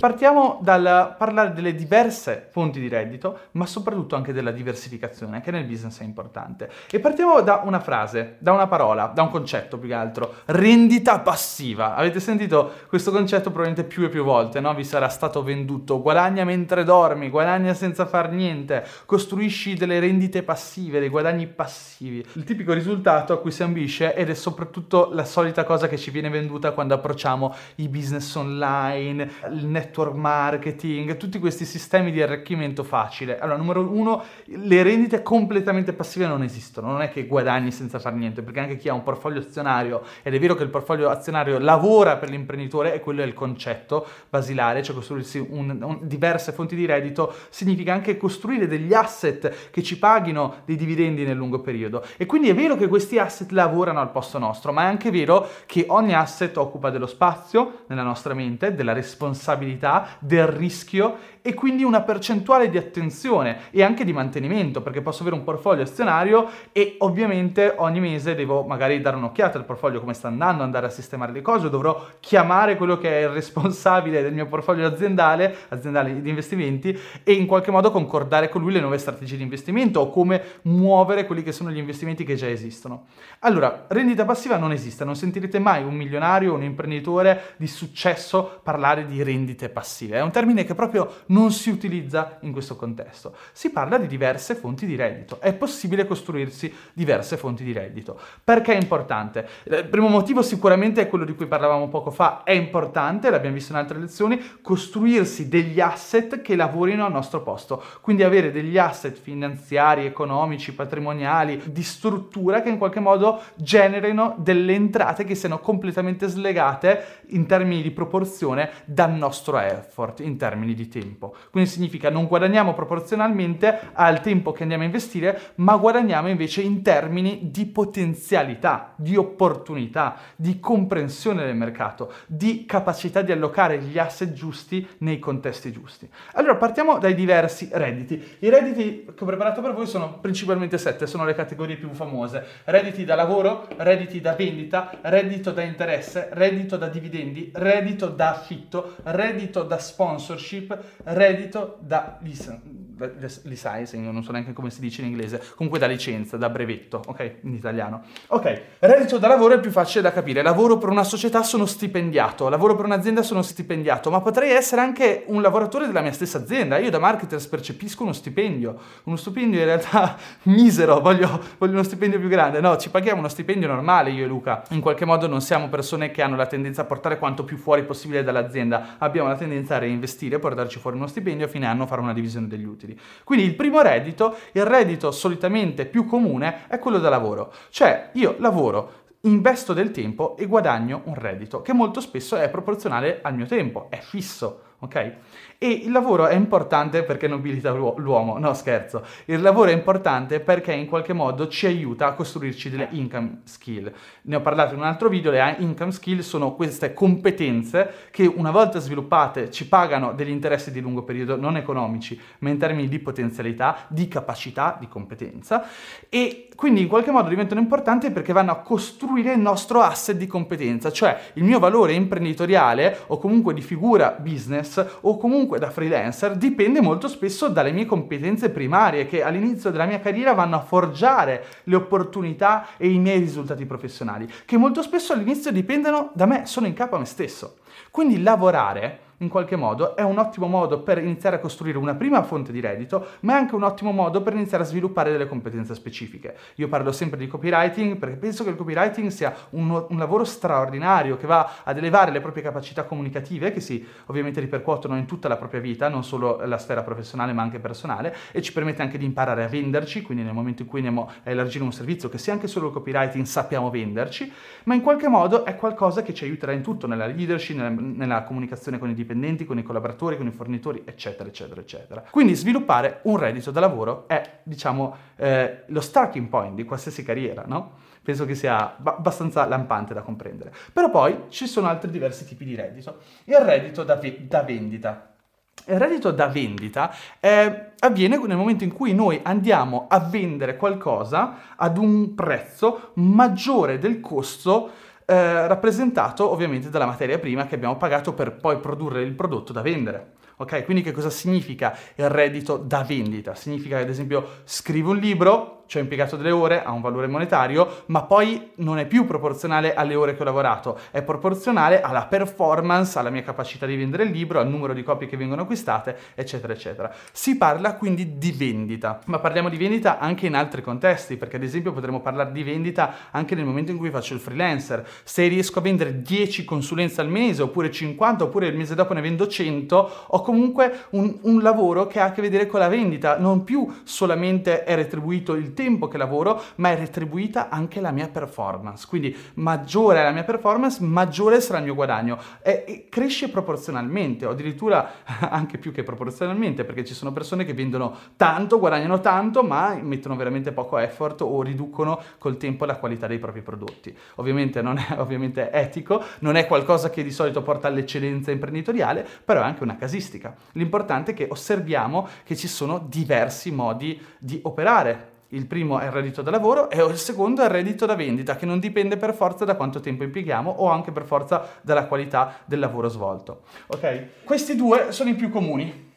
Partiamo dal parlare delle diverse fonti di reddito, ma soprattutto anche della diversificazione, che nel business è importante. E partiamo da una frase, da una parola, da un concetto più che altro, rendita passiva. Avete sentito questo concetto probabilmente più e più volte, no? Vi sarà stato venduto, guadagna mentre dormi, guadagna senza far niente, costruisci delle rendite passive, dei guadagni passivi. Il tipico risultato a cui si ambisce ed è soprattutto la solita cosa che ci viene venduta quando approcciamo i business online, il network network marketing, tutti questi sistemi di arricchimento facile. Allora, numero uno, le rendite completamente passive non esistono, non è che guadagni senza fare niente, perché anche chi ha un portfolio azionario, ed è vero che il portfolio azionario lavora per l'imprenditore, e quello è il concetto basilare, cioè costruirsi un, un, diverse fonti di reddito, significa anche costruire degli asset che ci paghino dei dividendi nel lungo periodo. E quindi è vero che questi asset lavorano al posto nostro, ma è anche vero che ogni asset occupa dello spazio nella nostra mente, della responsabilità del rischio e quindi una percentuale di attenzione e anche di mantenimento, perché posso avere un portfolio azionario e ovviamente ogni mese devo magari dare un'occhiata al portfolio come sta andando, andare a sistemare le cose, dovrò chiamare quello che è il responsabile del mio portfolio aziendale, aziendale di investimenti e in qualche modo concordare con lui le nuove strategie di investimento o come muovere quelli che sono gli investimenti che già esistono. Allora, rendita passiva non esiste, non sentirete mai un milionario o un imprenditore di successo parlare di rendite passive. È un termine che proprio non si utilizza in questo contesto. Si parla di diverse fonti di reddito. È possibile costruirsi diverse fonti di reddito. Perché è importante? Il primo motivo sicuramente è quello di cui parlavamo poco fa. È importante, l'abbiamo visto in altre lezioni, costruirsi degli asset che lavorino al nostro posto. Quindi avere degli asset finanziari, economici, patrimoniali, di struttura che in qualche modo generino delle entrate che siano completamente slegate in termini di proporzione dal nostro effort, in termini di tempo tempo. Quindi significa non guadagniamo proporzionalmente al tempo che andiamo a investire, ma guadagniamo invece in termini di potenzialità, di opportunità, di comprensione del mercato, di capacità di allocare gli asset giusti nei contesti giusti. Allora partiamo dai diversi redditi. I redditi che ho preparato per voi sono principalmente sette, sono le categorie più famose. Redditi da lavoro, redditi da vendita, reddito da interesse, reddito da dividendi, reddito da affitto, reddito da sponsorship, reddito da licensing, non so neanche come si dice in inglese, comunque da licenza, da brevetto, ok? In italiano. Ok, reddito da lavoro è più facile da capire. Lavoro per una società sono stipendiato, lavoro per un'azienda sono stipendiato, ma potrei essere anche un lavoratore della mia stessa azienda. Io da marketers percepisco uno stipendio, uno stipendio in realtà misero, voglio, voglio uno stipendio più grande. No, ci paghiamo uno stipendio normale io e Luca. In qualche modo non siamo persone che hanno la tendenza a portare quanto più fuori possibile dall'azienda, abbiamo la tendenza a reinvestire, portarci fuori uno stipendio a fine anno fare una divisione degli utili. Quindi il primo reddito, il reddito solitamente più comune, è quello da lavoro. Cioè io lavoro, investo del tempo e guadagno un reddito che molto spesso è proporzionale al mio tempo, è fisso, ok? E il lavoro è importante perché nobilita l'uomo, no scherzo, il lavoro è importante perché in qualche modo ci aiuta a costruirci delle income skill. Ne ho parlato in un altro video, le income skill sono queste competenze che una volta sviluppate ci pagano degli interessi di lungo periodo, non economici, ma in termini di potenzialità, di capacità, di competenza. E quindi in qualche modo diventano importanti perché vanno a costruire il nostro asset di competenza, cioè il mio valore imprenditoriale o comunque di figura business o comunque comunque da freelancer dipende molto spesso dalle mie competenze primarie che all'inizio della mia carriera vanno a forgiare le opportunità e i miei risultati professionali, che molto spesso all'inizio dipendono da me, sono in capo a me stesso. Quindi lavorare in qualche modo è un ottimo modo per iniziare a costruire una prima fonte di reddito, ma è anche un ottimo modo per iniziare a sviluppare delle competenze specifiche. Io parlo sempre di copywriting perché penso che il copywriting sia un, un lavoro straordinario che va ad elevare le proprie capacità comunicative, che si ovviamente ripercuotono in tutta la propria vita, non solo la sfera professionale ma anche personale, e ci permette anche di imparare a venderci, quindi nel momento in cui andiamo a elargire un servizio, che sia anche solo il copywriting, sappiamo venderci, ma in qualche modo è qualcosa che ci aiuterà in tutto, nella leadership, nella, nella comunicazione con i dipendenti, dipendenti, con i collaboratori, con i fornitori, eccetera, eccetera, eccetera. Quindi sviluppare un reddito da lavoro è, diciamo, eh, lo starting point di qualsiasi carriera, no? Penso che sia abbastanza lampante da comprendere. Però poi ci sono altri diversi tipi di reddito. Il reddito da, ve- da vendita. Il reddito da vendita eh, avviene nel momento in cui noi andiamo a vendere qualcosa ad un prezzo maggiore del costo eh, rappresentato ovviamente dalla materia prima che abbiamo pagato per poi produrre il prodotto da vendere. Ok, quindi che cosa significa il reddito da vendita? Significa ad esempio scrivo un libro, ci ho impiegato delle ore, ha un valore monetario, ma poi non è più proporzionale alle ore che ho lavorato, è proporzionale alla performance, alla mia capacità di vendere il libro, al numero di copie che vengono acquistate, eccetera, eccetera. Si parla quindi di vendita, ma parliamo di vendita anche in altri contesti, perché ad esempio potremmo parlare di vendita anche nel momento in cui faccio il freelancer. Se riesco a vendere 10 consulenze al mese, oppure 50, oppure il mese dopo ne vendo 100, ho comunque un, un lavoro che ha a che vedere con la vendita, non più solamente è retribuito il tempo, tempo che lavoro, ma è retribuita anche la mia performance. Quindi maggiore è la mia performance, maggiore sarà il mio guadagno. E, e cresce proporzionalmente, o addirittura anche più che proporzionalmente, perché ci sono persone che vendono tanto, guadagnano tanto, ma mettono veramente poco effort o riducono col tempo la qualità dei propri prodotti. Ovviamente non è ovviamente etico, non è qualcosa che di solito porta all'eccellenza imprenditoriale, però è anche una casistica. L'importante è che osserviamo che ci sono diversi modi di operare il primo è il reddito da lavoro e il secondo è il reddito da vendita, che non dipende per forza da quanto tempo impieghiamo o anche per forza dalla qualità del lavoro svolto. Ok? Questi due sono i più comuni.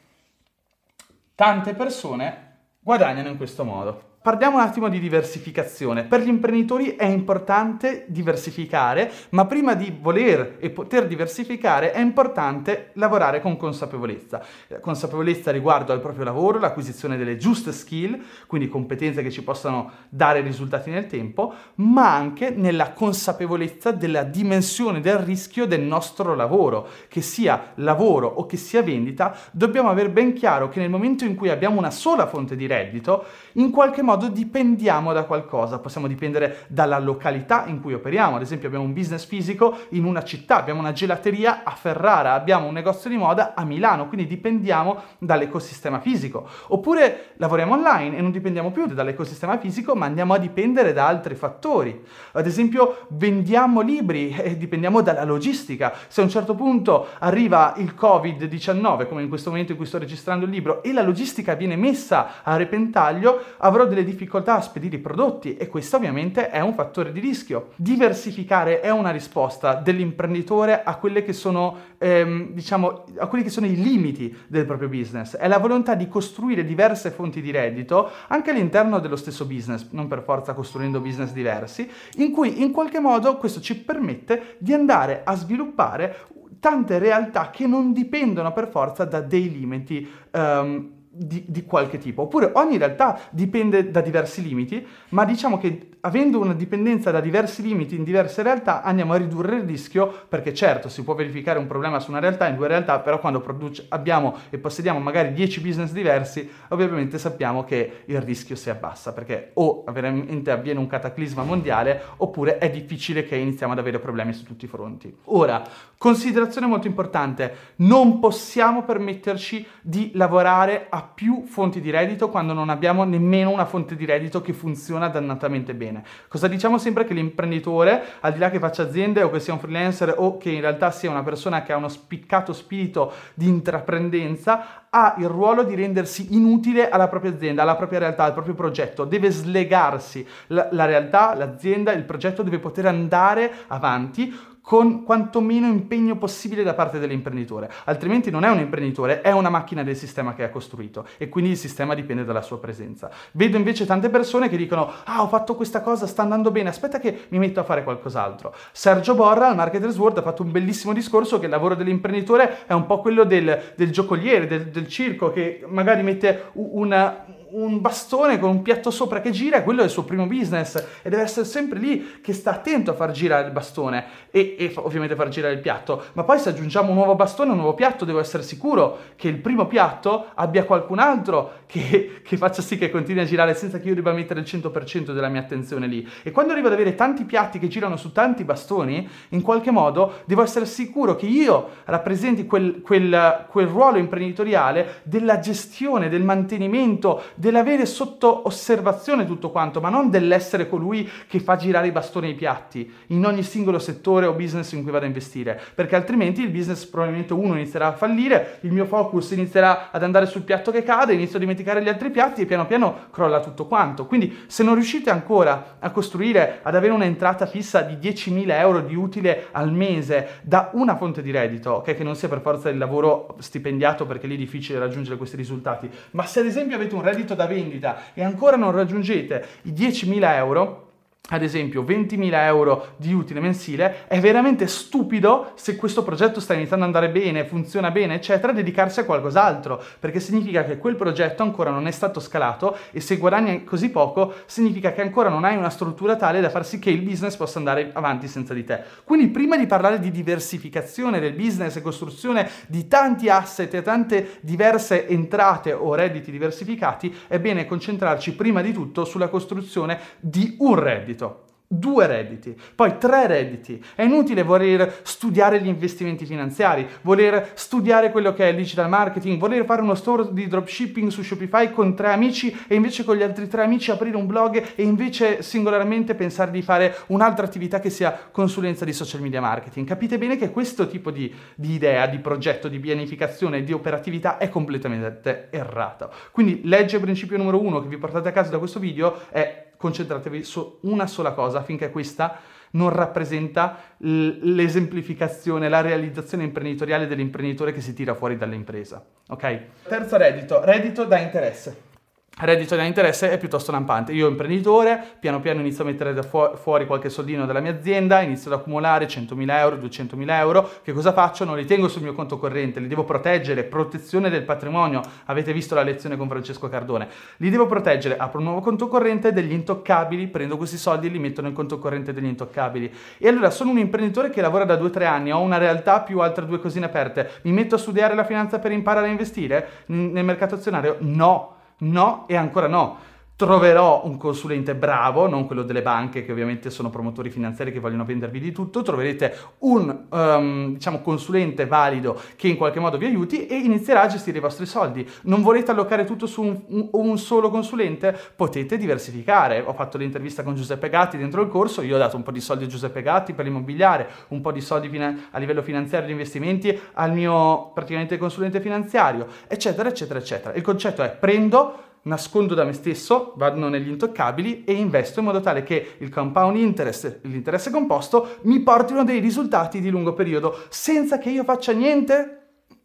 Tante persone guadagnano in questo modo. Parliamo un attimo di diversificazione. Per gli imprenditori è importante diversificare, ma prima di voler e poter diversificare è importante lavorare con consapevolezza. La consapevolezza riguardo al proprio lavoro, l'acquisizione delle giuste skill, quindi competenze che ci possano dare risultati nel tempo, ma anche nella consapevolezza della dimensione del rischio del nostro lavoro, che sia lavoro o che sia vendita, dobbiamo avere ben chiaro che nel momento in cui abbiamo una sola fonte di reddito, in qualche modo modo dipendiamo da qualcosa, possiamo dipendere dalla località in cui operiamo, ad esempio abbiamo un business fisico in una città, abbiamo una gelateria a Ferrara, abbiamo un negozio di moda a Milano, quindi dipendiamo dall'ecosistema fisico. Oppure lavoriamo online e non dipendiamo più dall'ecosistema fisico, ma andiamo a dipendere da altri fattori. Ad esempio vendiamo libri e dipendiamo dalla logistica. Se a un certo punto arriva il Covid-19, come in questo momento in cui sto registrando il libro, e la logistica viene messa a repentaglio, avrò delle difficoltà a spedire i prodotti e questo ovviamente è un fattore di rischio. Diversificare è una risposta dell'imprenditore a quelle che sono, ehm, diciamo, a quelli che sono i limiti del proprio business. È la volontà di costruire diverse fonti di reddito anche all'interno dello stesso business, non per forza costruendo business diversi, in cui in qualche modo questo ci permette di andare a sviluppare tante realtà che non dipendono per forza da dei limiti um, di, di, qualche tipo. Oppure ogni realtà dipende da diversi limiti, ma diciamo che avendo una dipendenza da diversi limiti in diverse realtà andiamo a ridurre il rischio perché certo si può verificare un problema su una realtà, in due realtà, però quando produce, abbiamo e possediamo magari 10 business diversi, ovviamente sappiamo che il rischio si abbassa perché o veramente avviene un cataclisma mondiale oppure è difficile che iniziamo ad avere problemi su tutti i fronti. Ora, considerazione molto importante, non possiamo permetterci di lavorare a più fonti di reddito quando non abbiamo nemmeno una fonte di reddito che funziona dannatamente bene bene. Cosa diciamo sempre? Che l'imprenditore, al di là che faccia aziende o che sia un freelancer o che in realtà sia una persona che ha uno spiccato spirito di intraprendenza, ha il ruolo di rendersi inutile alla propria azienda, alla propria realtà, al proprio progetto. Deve slegarsi. La, la realtà, l'azienda, il progetto deve poter andare avanti con quantomeno impegno possibile da parte dell'imprenditore, altrimenti non è un imprenditore, è una macchina del sistema che ha costruito e quindi il sistema dipende dalla sua presenza. Vedo invece tante persone che dicono ah ho fatto questa cosa, sta andando bene, aspetta che mi metto a fare qualcos'altro. Sergio Borra al Marketers World ha fatto un bellissimo discorso che il lavoro dell'imprenditore è un po' quello del, del giocoliere, del, del circo che magari mette una un bastone con un piatto sopra che gira, quello è il suo primo business e deve essere sempre lì che sta attento a far girare il bastone e, e ovviamente far girare il piatto. Ma poi se aggiungiamo un nuovo bastone, un nuovo piatto, devo essere sicuro che il primo piatto abbia qualcun altro che, che faccia sì che continui a girare senza che io debba mettere il 100% della mia attenzione lì. E quando arrivo ad avere tanti piatti che girano su tanti bastoni, in qualche modo devo essere sicuro che io rappresenti quel, quel, quel ruolo imprenditoriale della gestione, del mantenimento, dell'avere sotto osservazione tutto quanto, ma non dell'essere colui che fa girare i bastoni ai piatti in ogni singolo settore o business in cui vado a investire, perché altrimenti il business probabilmente uno inizierà a fallire, il mio focus inizierà ad andare sul piatto che cade, inizio a dimenticare gli altri piatti e piano piano crolla tutto quanto. Quindi se non riuscite ancora a costruire, ad avere un'entrata fissa di 10.000 euro di utile al mese da una fonte di reddito, okay, che non sia per forza il lavoro stipendiato perché lì è difficile raggiungere questi risultati, ma se ad esempio avete un reddito da vendita e ancora non raggiungete i 10.000 euro, ad esempio 20.000 euro di utile mensile, è veramente stupido se questo progetto sta iniziando ad andare bene, funziona bene, eccetera, dedicarsi a qualcos'altro, perché significa che quel progetto ancora non è stato scalato e se guadagni così poco significa che ancora non hai una struttura tale da far sì che il business possa andare avanti senza di te. Quindi prima di parlare di diversificazione del business e costruzione di tanti asset e tante diverse entrate o redditi diversificati, è bene concentrarci prima di tutto sulla costruzione di un reddito reddito, due redditi, poi tre redditi. È inutile voler studiare gli investimenti finanziari, voler studiare quello che è il digital marketing, voler fare uno store di dropshipping su Shopify con tre amici e invece con gli altri tre amici aprire un blog e invece singolarmente pensare di fare un'altra attività che sia consulenza di social media marketing. Capite bene che questo tipo di, di idea, di progetto, di pianificazione, di operatività è completamente errato. Quindi legge principio numero uno che vi portate a casa da questo video è concentratevi su una sola cosa affinché questa non rappresenta l'esemplificazione, la realizzazione imprenditoriale dell'imprenditore che si tira fuori dall'impresa. Ok? Terzo reddito, reddito da interesse reddito da interesse è piuttosto lampante. Io imprenditore, piano piano inizio a mettere fu- fuori qualche soldino dalla mia azienda, inizio ad accumulare 100.000 euro, 200.000 euro. Che cosa faccio? Non li tengo sul mio conto corrente, li devo proteggere, protezione del patrimonio. Avete visto la lezione con Francesco Cardone. Li devo proteggere, apro un nuovo conto corrente degli intoccabili, prendo questi soldi e li metto nel conto corrente degli intoccabili. E allora sono un imprenditore che lavora da 2-3 anni, ho una realtà più altre due cosine aperte. Mi metto a studiare la finanza per imparare a investire nel mercato azionario? No No e ancora no troverò un consulente bravo, non quello delle banche che ovviamente sono promotori finanziari che vogliono vendervi di tutto, troverete un um, diciamo, consulente valido che in qualche modo vi aiuti e inizierà a gestire i vostri soldi. Non volete allocare tutto su un, un, un solo consulente? Potete diversificare. Ho fatto l'intervista con Giuseppe Gatti dentro il corso, io ho dato un po' di soldi a Giuseppe Gatti per l'immobiliare, un po' di soldi fina- a livello finanziario di investimenti al mio praticamente consulente finanziario, eccetera, eccetera, eccetera. Il concetto è prendo nascondo da me stesso, vado negli intoccabili e investo in modo tale che il compound interest, l'interesse composto, mi portino dei risultati di lungo periodo senza che io faccia niente.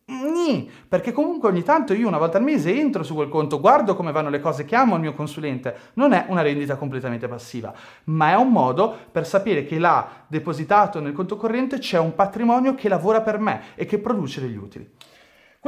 Nì, perché comunque ogni tanto io una volta al mese entro su quel conto, guardo come vanno le cose, chiamo il mio consulente. Non è una rendita completamente passiva, ma è un modo per sapere che là depositato nel conto corrente c'è un patrimonio che lavora per me e che produce degli utili.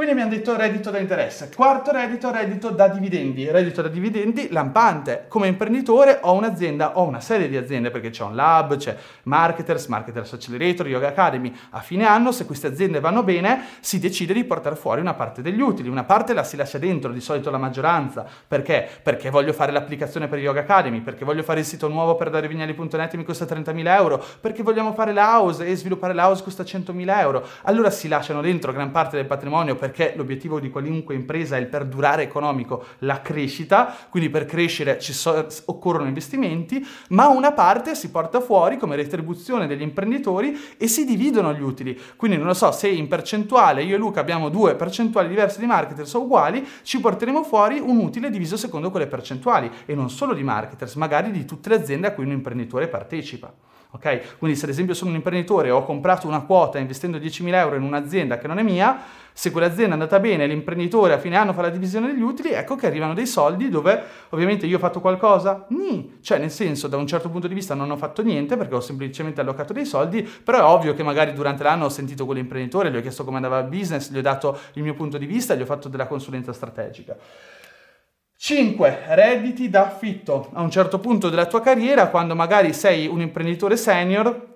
Quindi abbiamo detto reddito da interesse. Quarto reddito, reddito da dividendi. Reddito da dividendi lampante. Come imprenditore ho un'azienda, ho una serie di aziende perché c'è un lab, c'è Marketers, Marketers Accelerator, Yoga Academy. A fine anno, se queste aziende vanno bene, si decide di portare fuori una parte degli utili. Una parte la si lascia dentro, di solito la maggioranza. Perché? Perché voglio fare l'applicazione per Yoga Academy, perché voglio fare il sito nuovo per dare vignali.net e mi costa 30.000 euro, perché vogliamo fare la house e sviluppare la house costa 100.000 euro. Allora si lasciano dentro gran parte del patrimonio perché l'obiettivo di qualunque impresa è il perdurare economico, la crescita, quindi per crescere ci so- occorrono investimenti, ma una parte si porta fuori come retribuzione degli imprenditori e si dividono gli utili. Quindi non lo so, se in percentuale io e Luca abbiamo due percentuali diverse di marketers uguali, ci porteremo fuori un utile diviso secondo quelle percentuali e non solo di marketers, magari di tutte le aziende a cui un imprenditore partecipa. Ok? Quindi se ad esempio sono un imprenditore e ho comprato una quota investendo 10.000 euro in un'azienda che non è mia, se quell'azienda è andata bene, l'imprenditore a fine anno fa la divisione degli utili, ecco che arrivano dei soldi dove ovviamente io ho fatto qualcosa? Nì, cioè nel senso da un certo punto di vista non ho fatto niente perché ho semplicemente allocato dei soldi, però è ovvio che magari durante l'anno ho sentito quell'imprenditore, gli ho chiesto come andava il business, gli ho dato il mio punto di vista, gli ho fatto della consulenza strategica. 5. Redditi da affitto. A un certo punto della tua carriera, quando magari sei un imprenditore senior,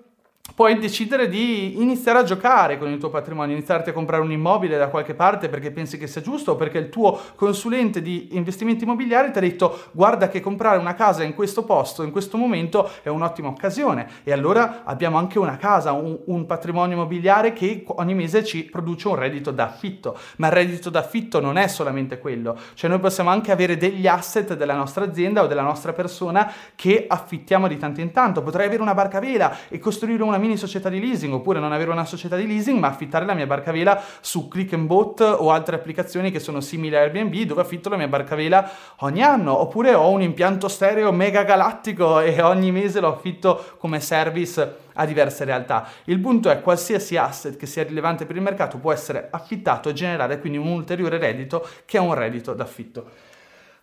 puoi decidere di iniziare a giocare con il tuo patrimonio, iniziarti a comprare un immobile da qualche parte perché pensi che sia giusto o perché il tuo consulente di investimenti immobiliari ti ha detto guarda che comprare una casa in questo posto, in questo momento è un'ottima occasione e allora abbiamo anche una casa, un, un patrimonio immobiliare che ogni mese ci produce un reddito d'affitto, ma il reddito d'affitto non è solamente quello, cioè noi possiamo anche avere degli asset della nostra azienda o della nostra persona che affittiamo di tanto in tanto, potrei avere una barca vela e costruire una mini società di leasing oppure non avere una società di leasing ma affittare la mia barca vela su Click and Boat o altre applicazioni che sono simili a Airbnb dove affitto la mia barca vela ogni anno oppure ho un impianto stereo mega galattico e ogni mese lo affitto come service a diverse realtà. Il punto è qualsiasi asset che sia rilevante per il mercato può essere affittato e generare quindi un ulteriore reddito che è un reddito d'affitto.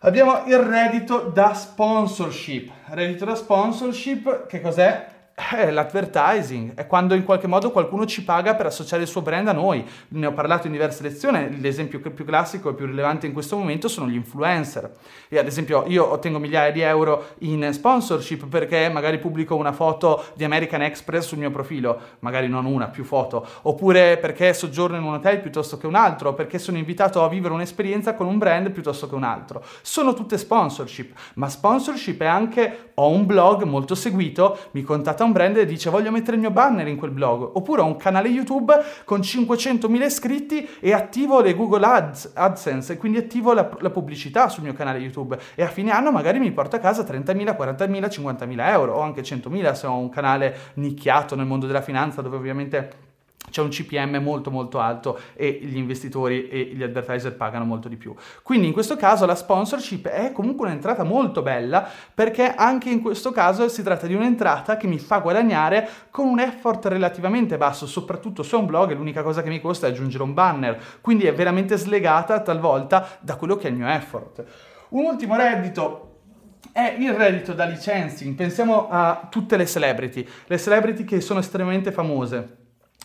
Abbiamo il reddito da sponsorship. Reddito da sponsorship, che cos'è? È l'advertising, è quando in qualche modo qualcuno ci paga per associare il suo brand a noi. Ne ho parlato in diverse lezioni, l'esempio più classico e più rilevante in questo momento sono gli influencer. E ad esempio io ottengo migliaia di euro in sponsorship perché magari pubblico una foto di American Express sul mio profilo, magari non una, più foto, oppure perché soggiorno in un hotel piuttosto che un altro, perché sono invitato a vivere un'esperienza con un brand piuttosto che un altro. Sono tutte sponsorship, ma sponsorship è anche ho un blog molto seguito, mi contatta un brand e dice voglio mettere il mio banner in quel blog, oppure ho un canale YouTube con 500.000 iscritti e attivo le Google Ads, AdSense e quindi attivo la, la, pubblicità sul mio canale YouTube. E a fine anno magari mi porta a casa 30.000, 40.000, 50.000 euro o anche 100.000 se ho un canale nicchiato nel mondo della finanza dove ovviamente c'è un CPM molto molto alto e gli investitori e gli advertiser pagano molto di più. Quindi in questo caso la sponsorship è comunque un'entrata molto bella perché anche in questo caso si tratta di un'entrata che mi fa guadagnare con un effort relativamente basso, soprattutto su un blog l'unica cosa che mi costa è aggiungere un banner, quindi è veramente slegata talvolta da quello che è il mio effort. Un ultimo reddito è il reddito da licensing. Pensiamo a tutte le celebrity, le celebrity che sono estremamente famose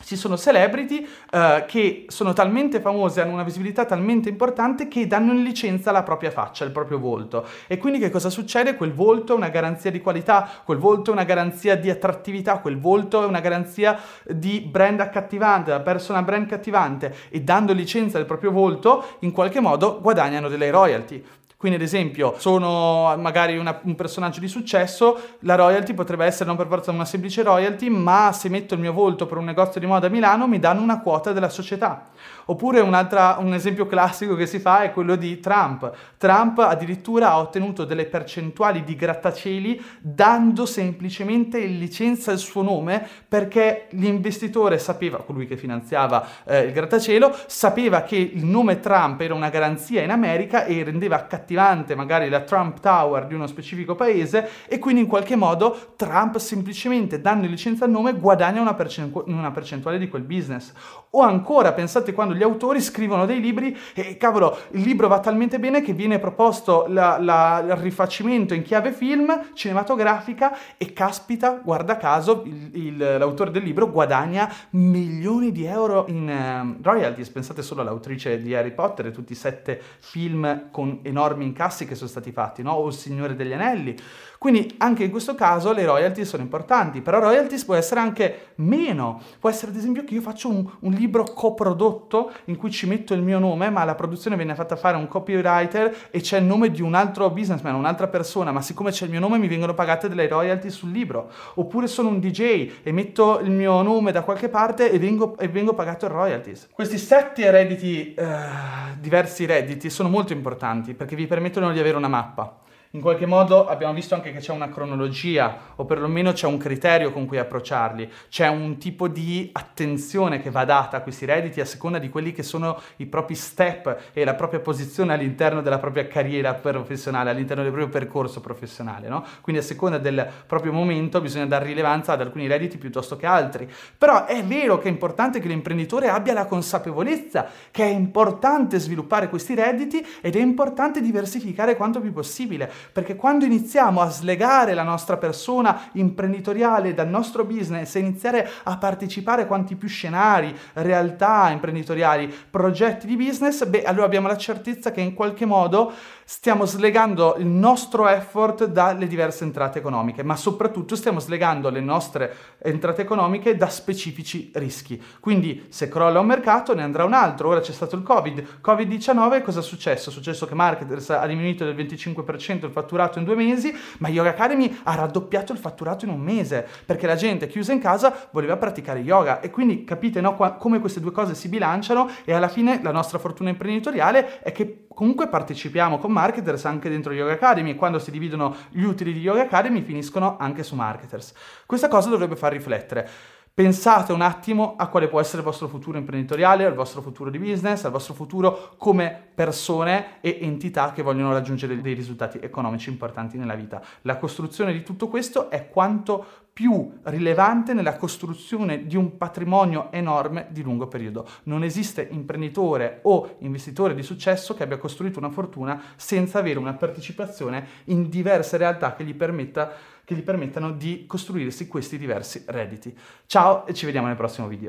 ci sono celebrity uh, che sono talmente famose, hanno una visibilità talmente importante che danno in licenza la propria faccia, il proprio volto. E quindi che cosa succede? Quel volto è una garanzia di qualità, quel volto è una garanzia di attrattività, quel volto è una garanzia di brand accattivante, la persona brand cattivante e dando licenza del proprio volto in qualche modo guadagnano delle royalty. Quindi, ad esempio, sono magari una, un personaggio di successo, la royalty potrebbe essere non per forza una semplice royalty, ma se metto il mio volto per un negozio di moda a Milano mi danno una quota della società. Oppure un esempio classico che si fa è quello di Trump. Trump addirittura ha ottenuto delle percentuali di grattacieli dando semplicemente in licenza il suo nome perché l'investitore sapeva, colui che finanziava eh, il grattacielo, sapeva che il nome Trump era una garanzia in America e rendeva accattivante magari la Trump Tower di uno specifico paese e quindi in qualche modo Trump semplicemente dando licenza il nome guadagna una percentuale di quel business. O ancora, pensate quando gli autori scrivono dei libri e cavolo, il libro va talmente bene che viene proposto la, la, il rifacimento in chiave film, cinematografica e caspita, guarda caso, il, il, l'autore del libro guadagna milioni di euro in uh, royalties. Pensate solo all'autrice di Harry Potter e tutti i sette film con enormi incassi che sono stati fatti, no? O Il Signore degli Anelli. Quindi anche in questo caso le royalty sono importanti, però royalties può essere anche meno. Può essere ad esempio che io faccio un, un libro coprodotto in cui ci metto il mio nome, ma la produzione viene fatta fare un copywriter e c'è il nome di un altro businessman, un'altra persona, ma siccome c'è il mio nome mi vengono pagate delle royalty sul libro. Oppure sono un DJ e metto il mio nome da qualche parte e vengo, e vengo pagato in royalties. Questi sette redditi, uh, diversi redditi, sono molto importanti perché vi permettono di avere una mappa. In qualche modo abbiamo visto anche che c'è una cronologia o perlomeno c'è un criterio con cui approcciarli, c'è un tipo di attenzione che va data a questi redditi a seconda di quelli che sono i propri step e la propria posizione all'interno della propria carriera professionale, all'interno del proprio percorso professionale. No? Quindi a seconda del proprio momento bisogna dare rilevanza ad alcuni redditi piuttosto che altri. Però è vero che è importante che l'imprenditore abbia la consapevolezza che è importante sviluppare questi redditi ed è importante diversificare quanto più possibile perché quando iniziamo a slegare la nostra persona imprenditoriale dal nostro business e iniziare a partecipare a quanti più scenari, realtà imprenditoriali, progetti di business, beh, allora abbiamo la certezza che in qualche modo stiamo slegando il nostro effort dalle diverse entrate economiche, ma soprattutto stiamo slegando le nostre entrate economiche da specifici rischi. Quindi se crolla un mercato ne andrà un altro, ora c'è stato il Covid. Covid-19 cosa è successo? È successo che Marketers ha diminuito del 25% il fatturato in due mesi, ma Yoga Academy ha raddoppiato il fatturato in un mese, perché la gente chiusa in casa voleva praticare yoga e quindi capite no, come queste due cose si bilanciano e alla fine la nostra fortuna imprenditoriale è che comunque partecipiamo con marketers anche dentro Yoga Academy e quando si dividono gli utili di Yoga Academy finiscono anche su marketers. Questa cosa dovrebbe far riflettere. Pensate un attimo a quale può essere il vostro futuro imprenditoriale, al vostro futuro di business, al vostro futuro come persone e entità che vogliono raggiungere dei risultati economici importanti nella vita. La costruzione di tutto questo è quanto più rilevante nella costruzione di un patrimonio enorme di lungo periodo. Non esiste imprenditore o investitore di successo che abbia costruito una fortuna senza avere una partecipazione in diverse realtà che gli permetta che gli permettano di costruirsi questi diversi redditi. Ciao e ci vediamo nel prossimo video.